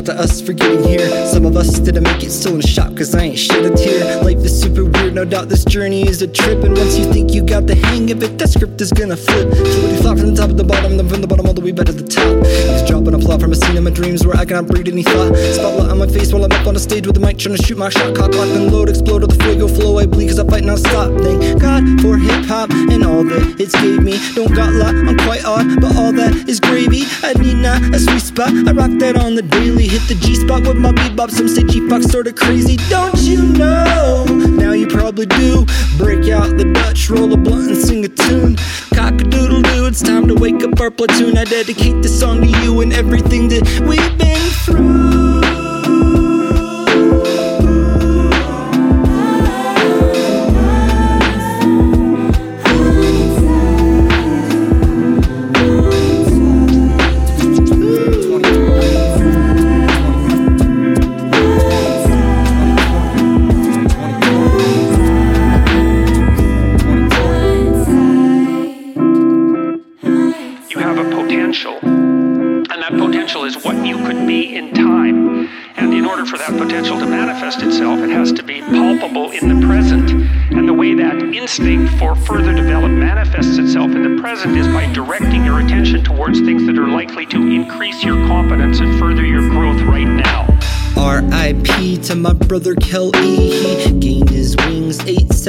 out to us for getting here. Some of us didn't make it, still in shock, cause I ain't shed a tear. Life is super weird, no doubt this journey is a trip. And once you think you got the hang of it, that script is gonna flip. Fluidly flop from the top to the bottom, then from the bottom all the way back to the top. He's dropping a plot from a scene in my dreams where I cannot breathe any thought. Spotlight on my face while I'm up on the stage with the mic trying to shoot my shot. Cock, lock, and load, explode, or the fuego flow. I bleed cause I fight non-stop. Thank God it's gave me. Don't got lot, I'm quite odd, but all that is gravy. I need not a sweet spot. I rock that on the daily. Hit the G spot with my bebop. Some say G sorta crazy. Don't you know? Now you probably do. Break out the Dutch, roll a blunt, and sing a tune. Cock a doodle doo, it's time to wake up our platoon. I dedicate this song to you and everything that we've been through. Potential, and that potential is what you could be in time. And in order for that potential to manifest itself, it has to be palpable in the present. And the way that instinct for further development manifests itself in the present is by directing your attention towards things that are likely to increase your competence and further your growth right now. R.I.P. to my brother Kelly. He gained his wings 8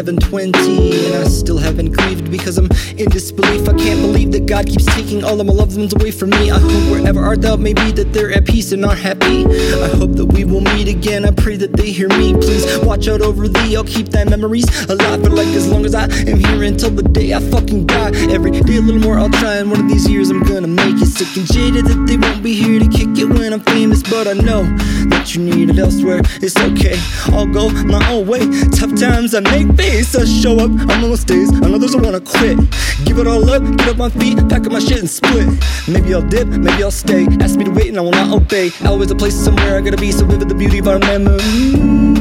720. And I still haven't grieved because I'm in disbelief. I can't believe that God keeps taking all of my loved ones away from me. I hope wherever art thou may be that they're at peace and are happy. I hope that we will meet again. I pray that they hear me. Please watch out over thee. I'll keep thy memories alive for like as long as I am here until the day I fucking die. Every day a little more I'll try. And one of these years I'm gonna make it. Sick and jaded that they won't be here to kick it when I'm famous. But I know that you need it elsewhere. It's okay. I'll go my own way. Tough times I make face. I show up I'm on most days. On others I wanna quit. Give it all up, get up my feet, pack up my shit and split. Maybe I'll dip, maybe I'll stay. Ask me to wait and I will not obey. Always a place somewhere I gotta be. So vivid the beauty of our memories.